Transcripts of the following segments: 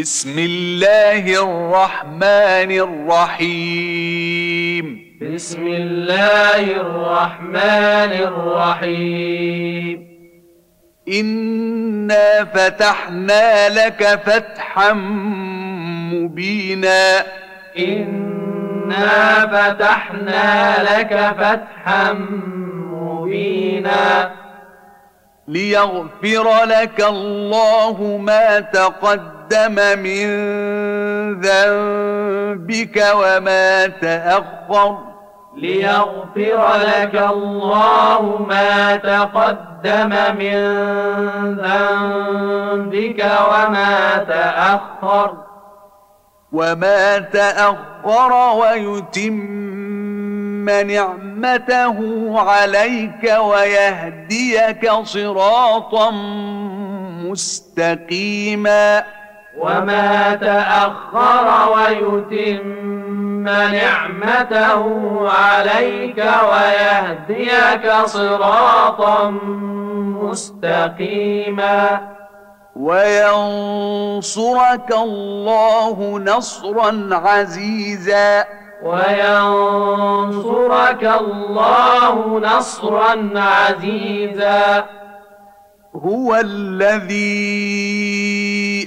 بسم الله الرحمن الرحيم. بسم الله الرحمن الرحيم. إنا فتحنا لك فتحا مبينا. إنا فتحنا لك فتحا مبينا. ليغفر لك الله ما تقدم. من ذنبك وما تأخر. ليغفر لك الله ما تقدم من ذنبك وما تأخر. وما تأخر ويتم نعمته عليك ويهديك صراطا مستقيما. وما تأخر ويتم نعمته عليك ويهديك صراطا مستقيما. وينصرك الله نصرا عزيزا. وينصرك الله نصرا عزيزا. هو الذي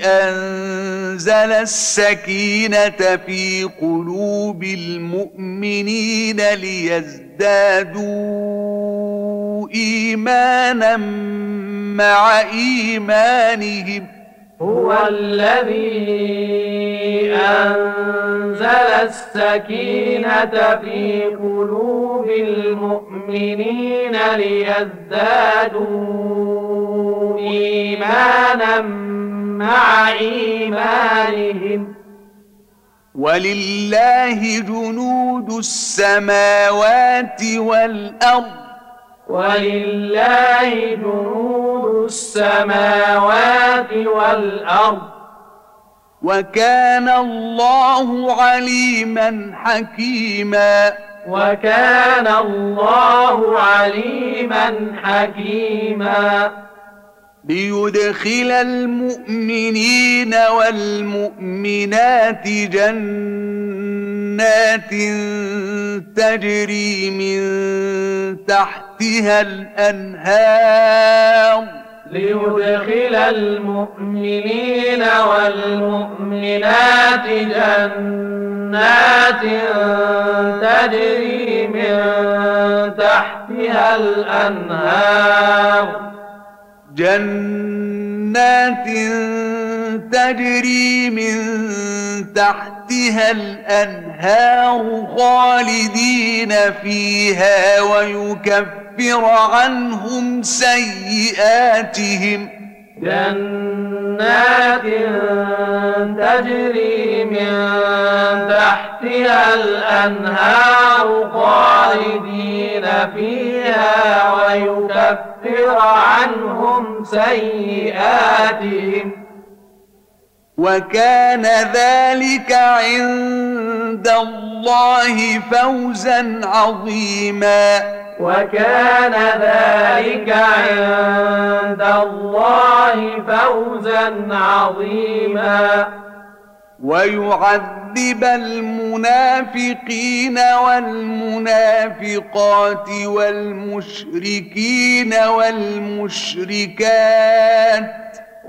أنزل السكينة في قلوب المؤمنين ليزدادوا إيمانا مع إيمانهم هو الذي أنزل السكينة في قلوب المؤمنين ليزدادوا إيمانا مع إيمانهم. ولله جنود السماوات والأرض. ولله جنود السماوات والأرض وكان الله عليما حكيما. وكان الله عليما حكيما. ليدخل المؤمنين والمؤمنات جنات تجري من تحتها الأنهار. ليدخل المؤمنين والمؤمنات جنات تجري من تحتها الأنهار. جنات تجري من تحتها الأنهار خالدين فيها ويكفر عنهم سيئاتهم. جنات تجري من تحتها الأنهار خالدين فيها ويكفر عنهم سيئاتهم. وكان ذلك عند الله فوزا عظيما. وكان ذلك عند الله فوزا عظيما. ويعذب المنافقين والمنافقات والمشركين والمشركات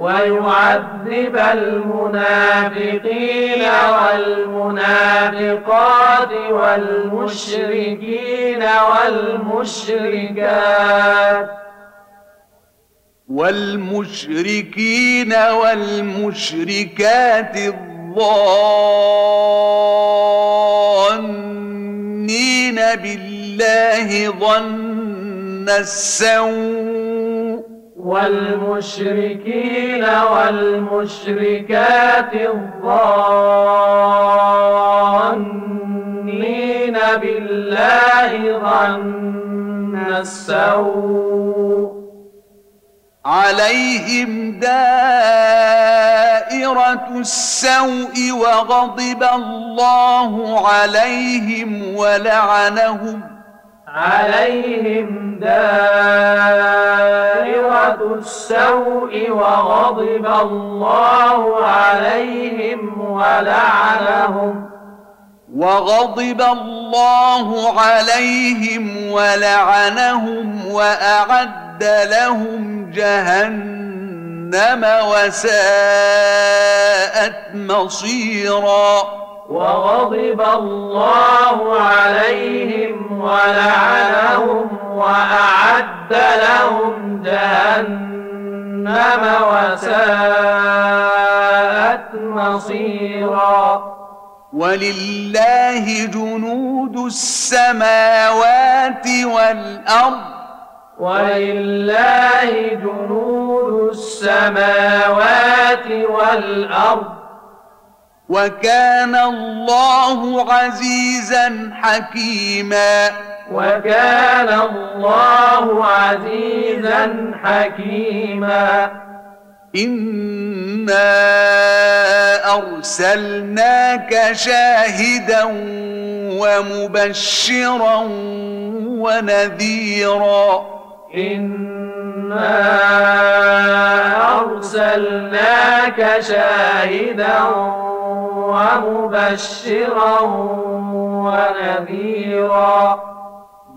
ويعذب المنافقين والمنافقات والمشركين والمشركات. والمشركين والمشركات الظانين بالله ظن السوء والمشركين والمشركات الظانين بالله ظن السوء عليهم دائرة السوء وغضب الله عليهم ولعنهم عليهم دائرة السوء وغضب الله عليهم ولعنهم. وغضب الله عليهم ولعنهم وأعد لهم جهنم وساءت مصيرا. وغضب الله عليهم ولعنهم وأعد لهم جهنم وساءت مصيرا. ولله جنود السماوات والأرض. ولله جنود السماوات والأرض. وكان الله عزيزا حكيما. وكان الله عزيزا حكيما. إنا أرسلناك شاهدا ومبشرا ونذيرا. إنا أرسلناك شاهدا ومبشرا ونذيرا.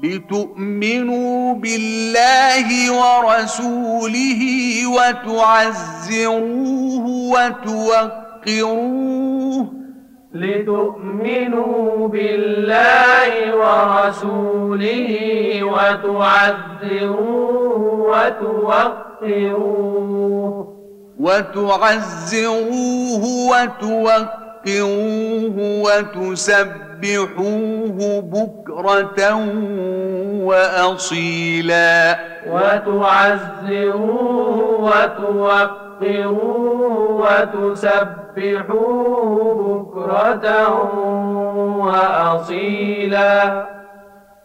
لتؤمنوا بالله ورسوله وتعزروه وتوقروه. لتؤمنوا بالله ورسوله وتعزروه وتوقروه. وتعزروه وتوقروه. وتسبحوه بكرة وأصيلا وتعزروه وتوقروه وتسبحوه بكرة وأصيلا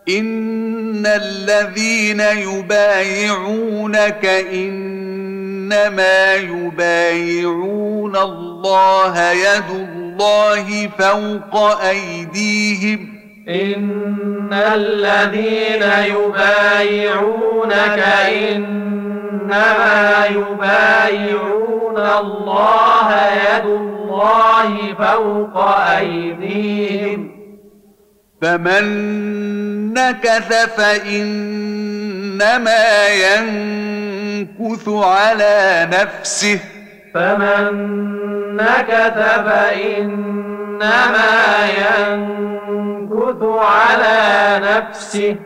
إن الذين يبايعونك إنما يبايعون الله يد الله فوق أيديهم. إن الذين يبايعونك إنما يبايعون الله يد الله فوق أيديهم. فمن نكث فإنما ينكث على نفسه. فمن نكث فإنما ينكث على نفسه.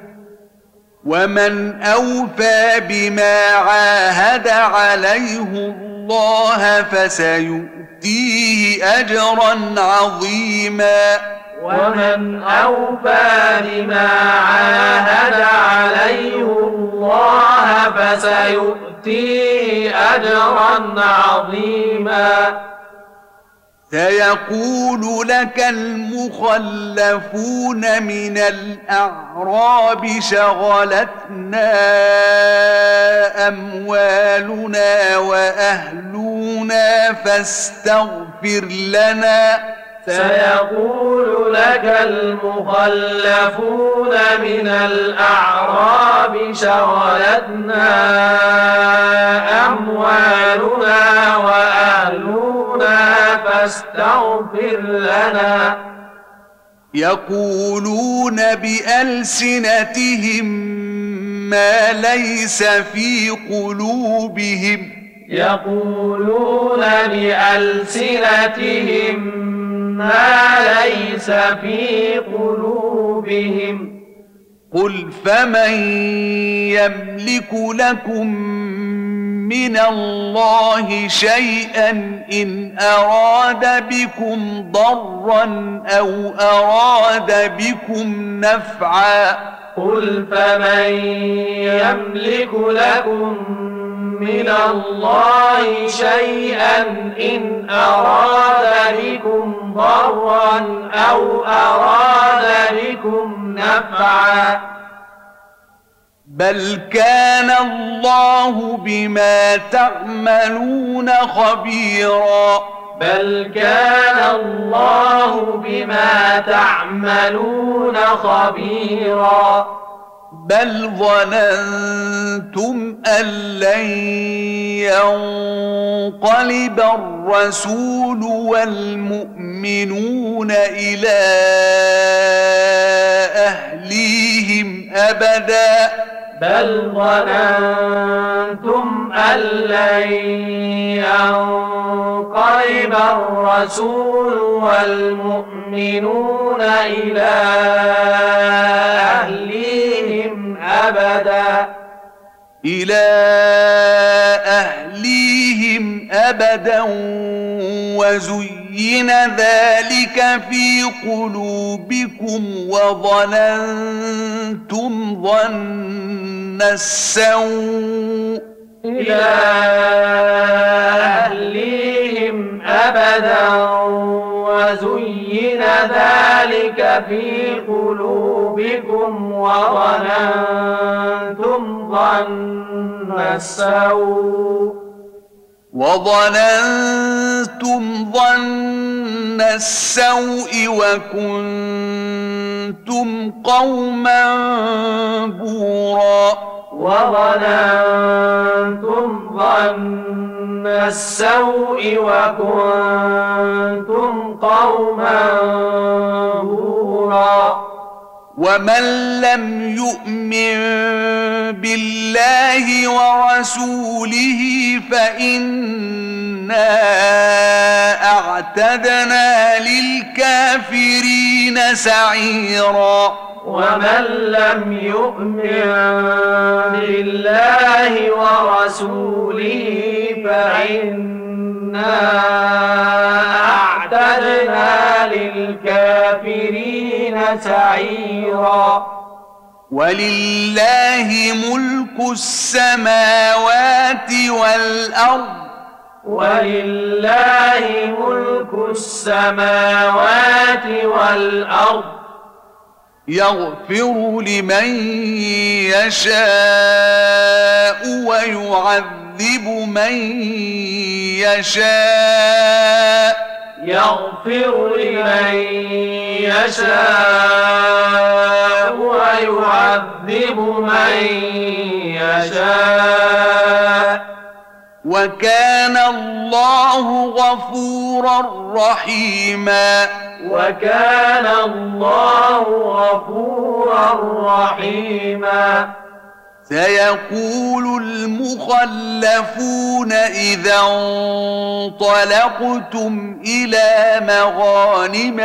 ومن أوفى بما عاهد عليه الله فسيؤتيه أجرا عظيما. ومن أوفى بما عاهد عليه الله فسيؤتيه أجرا عظيما. سيقول لك المخلفون من الأعراب شغلتنا أموالنا وأهلنا فاستغفر لنا. سيقول لك المخلفون من الأعراب شغلتنا أموالنا وأهلنا فاستغفر لنا. يقولون بألسنتهم ما ليس في قلوبهم. يقولون بألسنتهم ما ليس في قلوبهم. قل فمن يملك لكم من الله شيئا إن أراد بكم ضرا أو أراد بكم نفعا. قل فمن يملك لكم من الله شيئا إن أراد بكم ضرا أو أراد بكم نفعا. بل كان الله بما تعملون خبيرا. بل كان الله بما تعملون خبيرا. بل ظننتم أن لن ينقلب الرسول والمؤمنون إلى أهليهم أبدا بل ظننتم أن لن ينقلب الرسول والمؤمنون إلى أهليهم أبدا. إلى أهليهم أبدا وزين ذلك في قلوبكم وظننتم ظن السوء. إلى أهليهم أبدا وزين ذلك في قلوبكم وظننتم ظن السوء. وظننتم ظن السوء وكنتم قوما بورا. وظننتم ظن السوء وكنتم قوما بورا. ومن لم يؤمن بالله ورسوله فإنا أعتدنا للكافرين سعيرا ومن لم يؤمن بالله ورسوله فإنا أعتدنا للكافرين سعيرا. ولله ملك السماوات والأرض. ولله ملك السماوات والأرض. يغفر لمن يشاء ويعذب من يشاء. يغفر لمن يشاء ويعذب من يشاء. وكان الله غفورا رحيما. وكان الله غفورا رحيما. سيقول المخلفون إذا انطلقتم إلى مغانم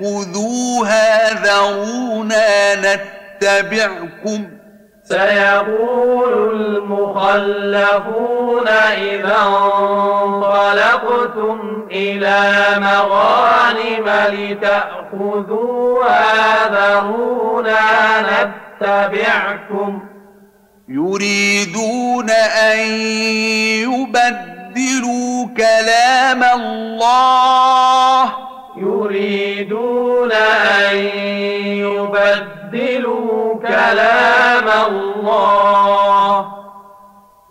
لتأخذوها ذرونا نتبعكم. سيقول المخلفون إذا انطلقتم إلى مغانم لتأخذوها ذرونا نتبعكم. يريدون أن يبدلوا كلام الله. يريدون أن يبدلوا كلام الله.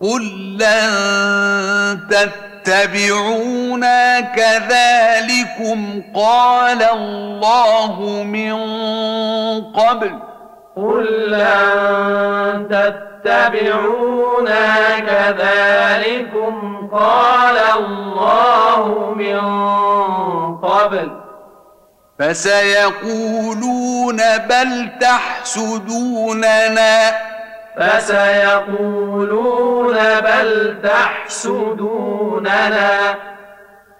قل لن تتبعونا كذلكم قال الله من قبل. قل لن تتبعونا كذلكم قال الله من قبل. فسيقولون بل تحسدوننا. فسيقولون بل تحسدوننا.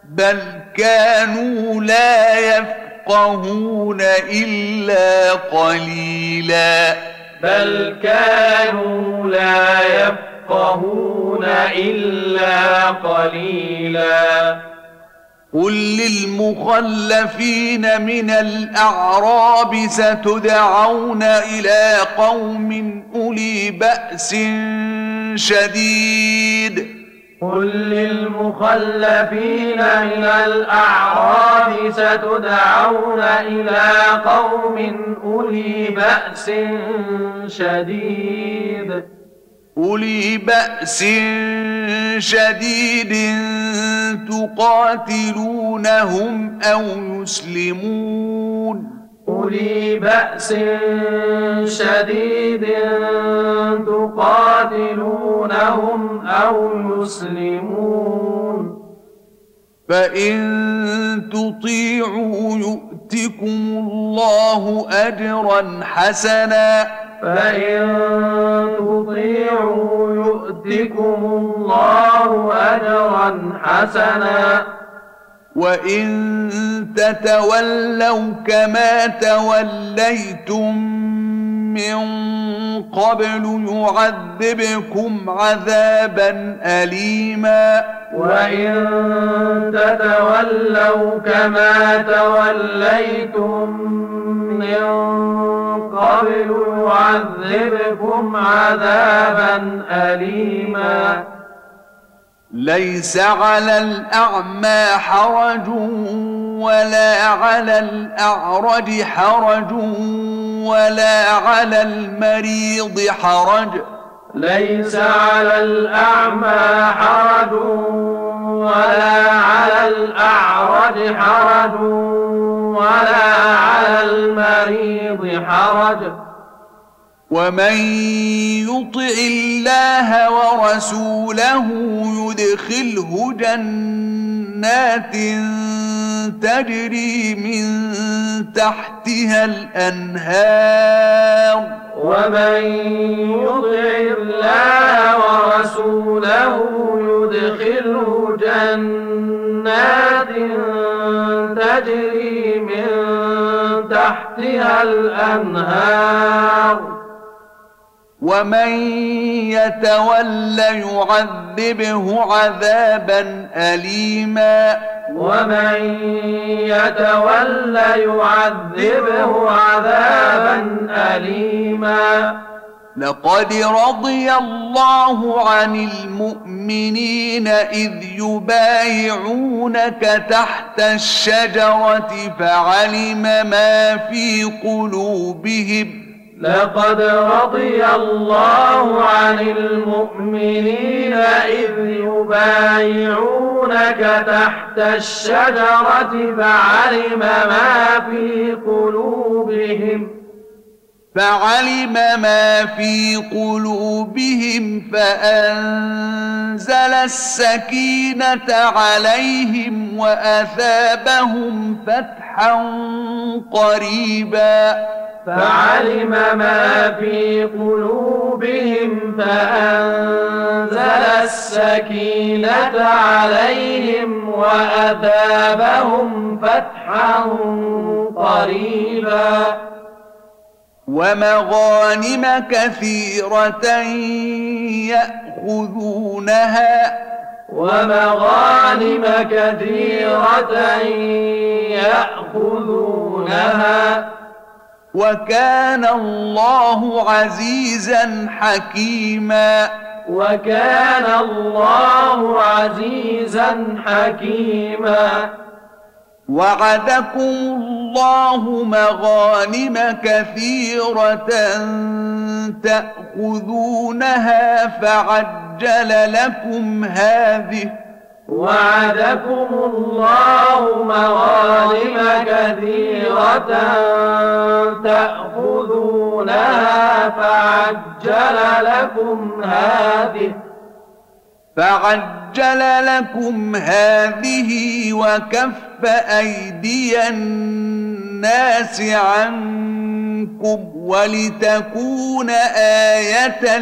بل كانوا لا يفقهون إلا قليلا. بل كانوا لا يفقهون إلا قليلا. قل للمخلفين من الأعراب ستدعون إلى قوم أولي بأس شديد قل للمخلفين من الأعراب ستدعون إلى قوم أولي بأس شديد أولي بأس شديد تقاتلونهم أو يسلمون أولي بأس شديد تقاتلونهم أو يسلمون فإن تطيعوا يؤتكم الله أجرا حسنا فإن تطيعوا يؤتكم الله أجرا حسنا وإن تتولوا كما توليتم من قبل يعذبكم عذابا أليما. وإن تتولوا كما توليتم من قبل يعذبكم عذابا أليما. ليس على الأعمى حرج ولا على الأعرج حرج ولا على المريض حرج. ليس على الأعمى حرج ولا على الأعرج حرج ولا على المريض حرج. ومن يطع الله ورسوله يدخله جنات تجري من تحتها الانهار ومن يطع الله ورسوله يدخله جنات تجري من تحتها الانهار ومن يتول يعذبه عذابا أليما ومن يتول يعذبه عذابا أليما لقد رضي الله عن المؤمنين إذ يبايعونك تحت الشجرة فعلم ما في قلوبهم لقد رضي الله عن المؤمنين إذ يبايعونك تحت الشجرة فعلم ما في قلوبهم فعلم ما في قلوبهم فأنزل السكينة عليهم وأثابهم فتحا قريبا. فعلم ما في قلوبهم فأنزل السكينة عليهم وأثابهم فتحا قريبا. ومغانم كثيرة يأخذونها. ومغانم كثيرة يأخذونها. وكان الله عزيزا حكيما. وكان الله عزيزا حكيما. وعدكم الله مغانم كثيرة تأخذونها فعجل لكم هذه وعدكم الله مغانم كثيرة تأخذونها فعجل لكم هذه فعجل لكم هذه وكف أيدي الناس عنكم ولتكون آية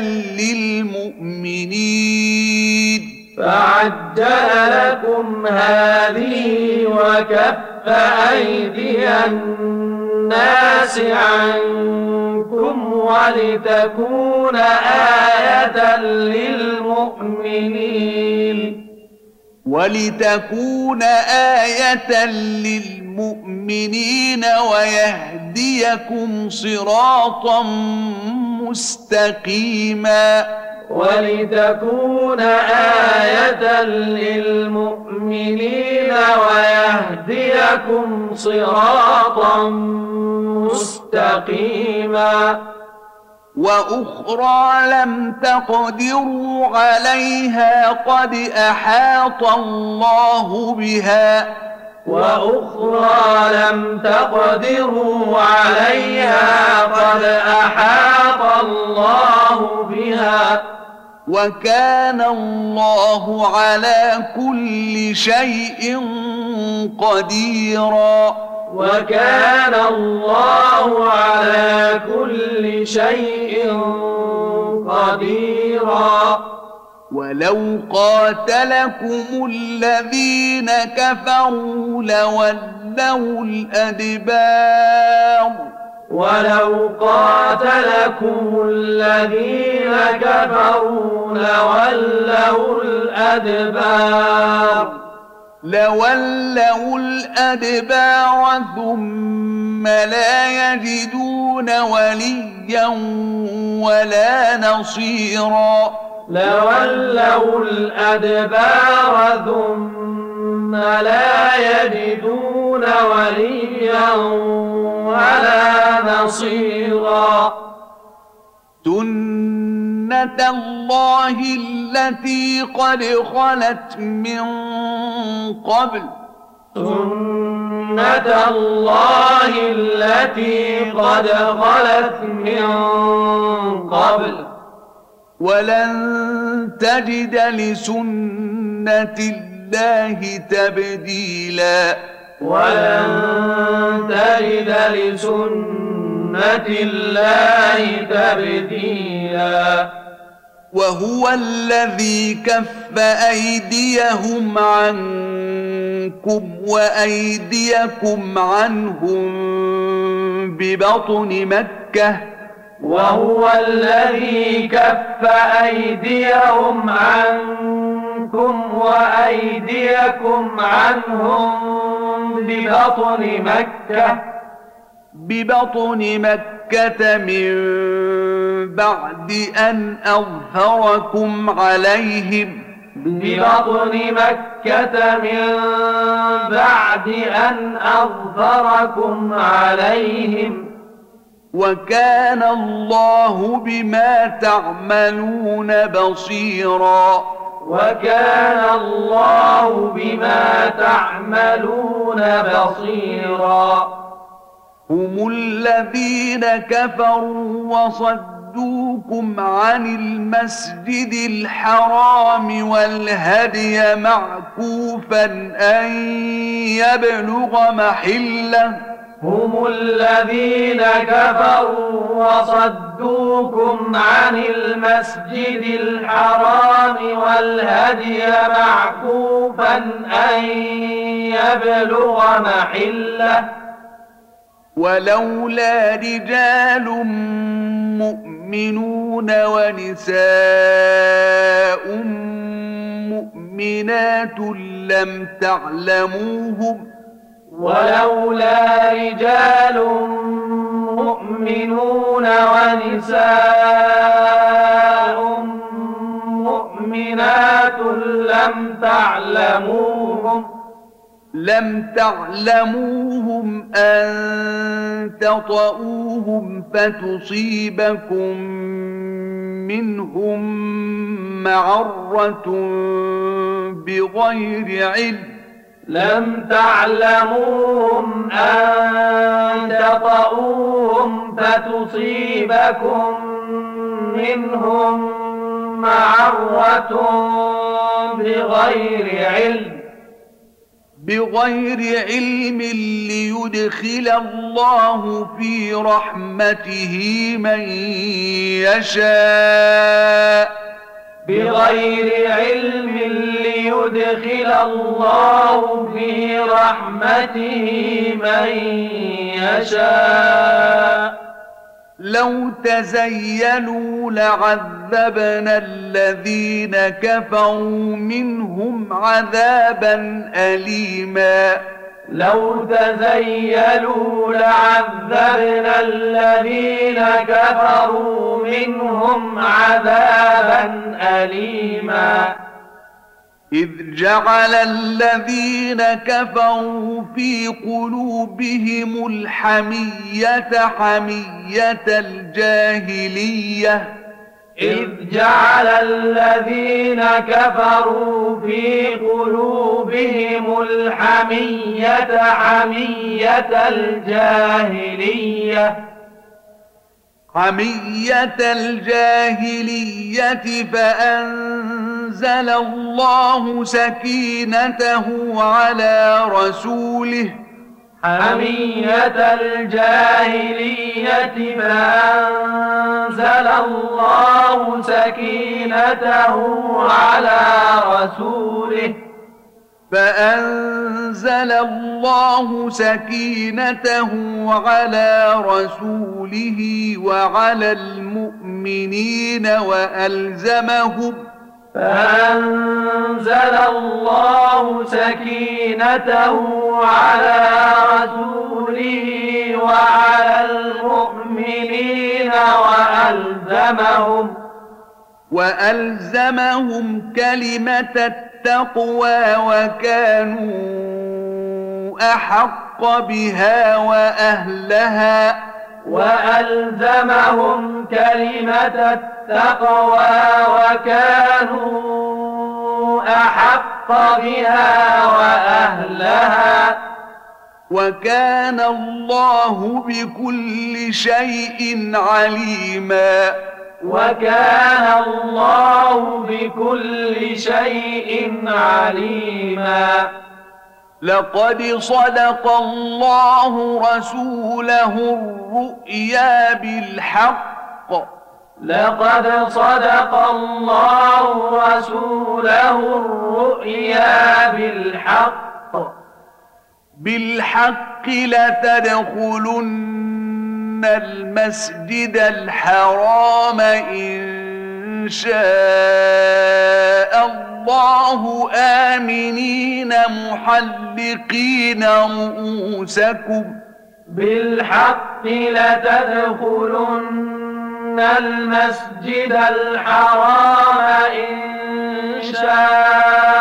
للمؤمنين. فعجل لكم هذه وكف أيدي الناس عنكم ولتكون آية للمؤمنين. ولتكون آية للمؤمنين ويهديكم صراطا مستقيما. ولتكون آية للمؤمنين ويهديكم صراطا مستقيما. وأخرى لم تقدروا عليها قد أحاط الله بها. وأخرى لم تقدروا عليها قد أحاط الله بها. وكان الله على كل شيء قديرا. وكان الله على كل شيء قديرا. ولو قاتلكم الذين كفروا لولوا الأدبار. ولو قاتلكم الذين كفروا لولوا الأدبار. لولوا الأدبار ثم لا يجدون وليا ولا نصيرا. لولوا الأدبار ثم لا يجدون وليا ولا نصيرا. سنة الله التي قد خلت من قبل. سنة الله التي قد خلت من قبل. ولن تجد لسنة الله تبديلا. ولن تجد لسنة الله تبديلا وهو الذي كف أيديهم عنكم وأيديكم عنهم ببطن مكة وهو الذي كف أيديهم عنكم وأيديكم عنهم ببطن مكة ببطن مكة من بعد أن أظهركم عليهم. ببطن مكة من بعد أن أظهركم عليهم. وكان الله بما تعملون بصيرا. وكان الله بما تعملون بصيرا. هم الذين كفروا وصدوكم عن المسجد الحرام والهدي معكوفا أن يبلغ محلة. هم الذين كفروا وصدوكم عن المسجد الحرام والهدي معكوفا أن يبلغ محلة. ولولا رجال مؤمنون ونساء مؤمنات لم تعلموهم ولولا رجال مؤمنون ونساء مؤمنات لم تعلموهم لم تعلموهم أن تطؤوهم فتصيبكم منهم معرة بغير علم. لم تعلموهم أن تطؤوهم فتصيبكم منهم معرة بغير علم. بغير علم ليدخل الله في رحمته من يشاء. بغير علم ليدخل الله في رحمته من يشاء. لو تزينوا لعذبنا الذين كفروا منهم عذابا أليما. لو تزيلوا لعذبنا الذين كفروا منهم عذابا أليما. إذ جعل الذين كفروا في قلوبهم الحمية حمية الجاهلية. إذ جعل الذين كفروا في قلوبهم الحمية حمية الجاهلية. حمية الجاهلية فأنزل الله سكينته على رسوله. حمية الجاهلية فأنزل الله سكينته على رسوله. فأنزل الله سكينته على رسوله وعلى المؤمنين وألزمهم فأنزل الله سكينته على رسوله وعلى المؤمنين وألزمهم وألزمهم كلمة التقوى وكانوا أحق بها وأهلها وألزمهم كلمة التقوى وكانوا أحق بها وأهلها. وكان الله بكل شيء عليما. وكان الله بكل شيء عليما. لقد صدق الله رسوله الرؤيا بالحق. لقد صدق الله رسوله الرؤيا بالحق. بالحق لتدخلن المسجد الحرام إن شاء الله آمنين محلقين رؤوسكم بالحق لتدخلن المسجد الحرام إن شاء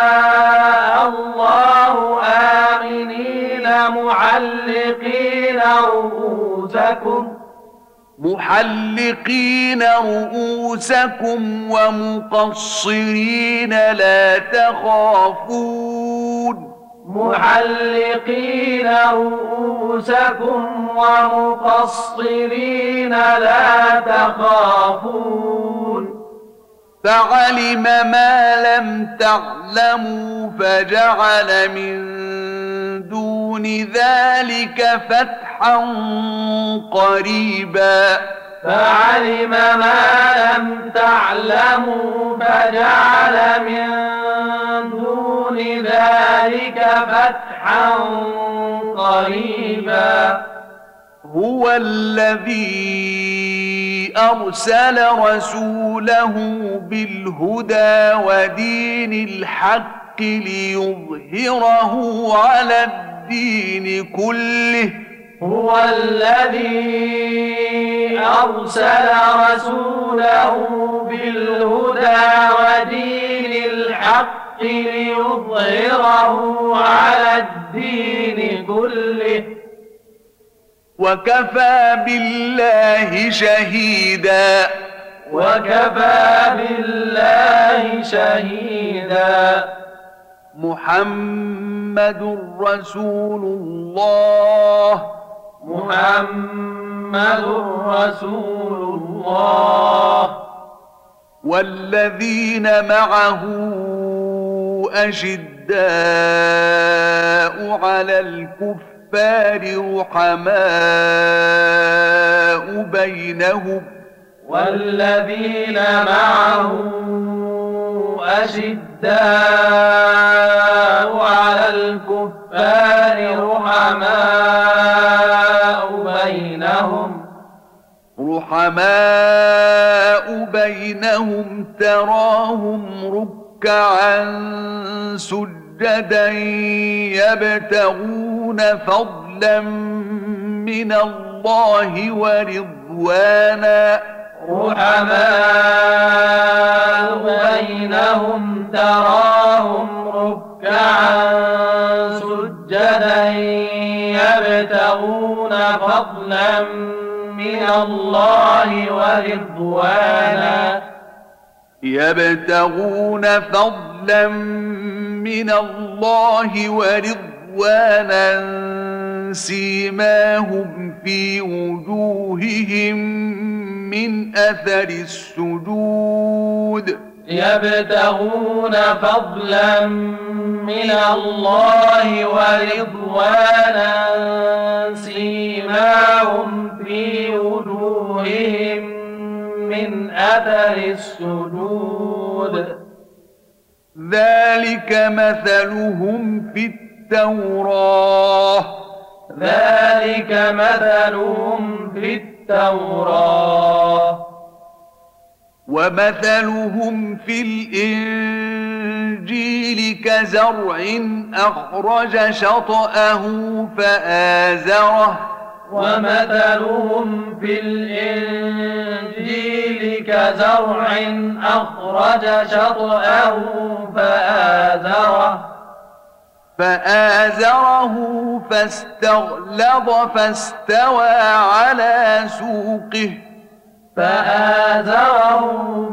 محلقين رؤوسكم ومقصرين لا تخافون محلقين رؤوسكم ومقصرين لا تخافون فعلم ما لم تعلموا فجعل من دون ذلك فتحا قريبا. فعلم ما لم تعلموا فجعل من دون ذلك فتحا قريبا. هو الذي أرسل رسوله بالهدى ودين الحق ليظهره على الدين كله. هو الذي أرسل رسوله بالهدى ودين الحق ليظهره على الدين كله. وكفى بالله شهيدا. وكفى بالله شهيدا. محمد رسول الله. محمد رسول الله. والذين معه أشداء على الكفار رحماء بينهم. والذين معه أشداء ركعا سجدا يبتغون فضلا من الله ورضوانا. رحماء بينهم تراهم ركعا سجدا يبتغون فضلا من الله ورضوانا. يبتغون فضلا من الله ورضوانا سيماهم في وجوههم من أثر السجود. يبتغون فضلا من الله ورضوانا سيماهم في وجوههم من أثر السجود. ذلك مثلهم في التوراه. ذلك مثلهم في التوراه. ومثلهم في الإنجيل كزرع أخرج شطأه فآزره. ومثلهم في الإنجيل كزرع أخرج شطأه فآزره فآزره فاستغلظ فاستوى على سوقه فآزره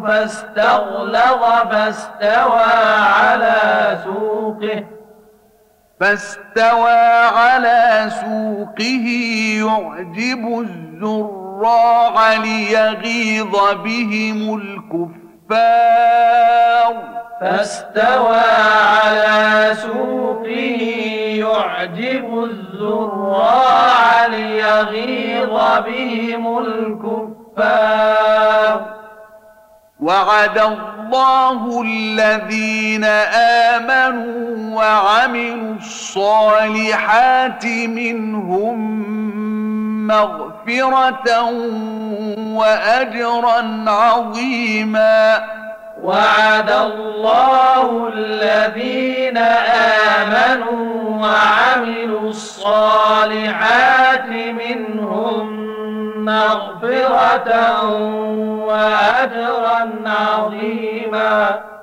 فاستغلظ فاستوى على سوقه. فاستوى على سوقه يعجب الزراع ليغيظ بهم الكفار. فاستوى على سوقه يعجب الزراع ليغيظ بهم الكفار. وعد الله الذين آمنوا وعملوا الصالحات منهم مغفرة وأجرا عظيما. وعد الله الذين آمنوا وعملوا الصالحات منهم مغفرة وأجرا عظيما.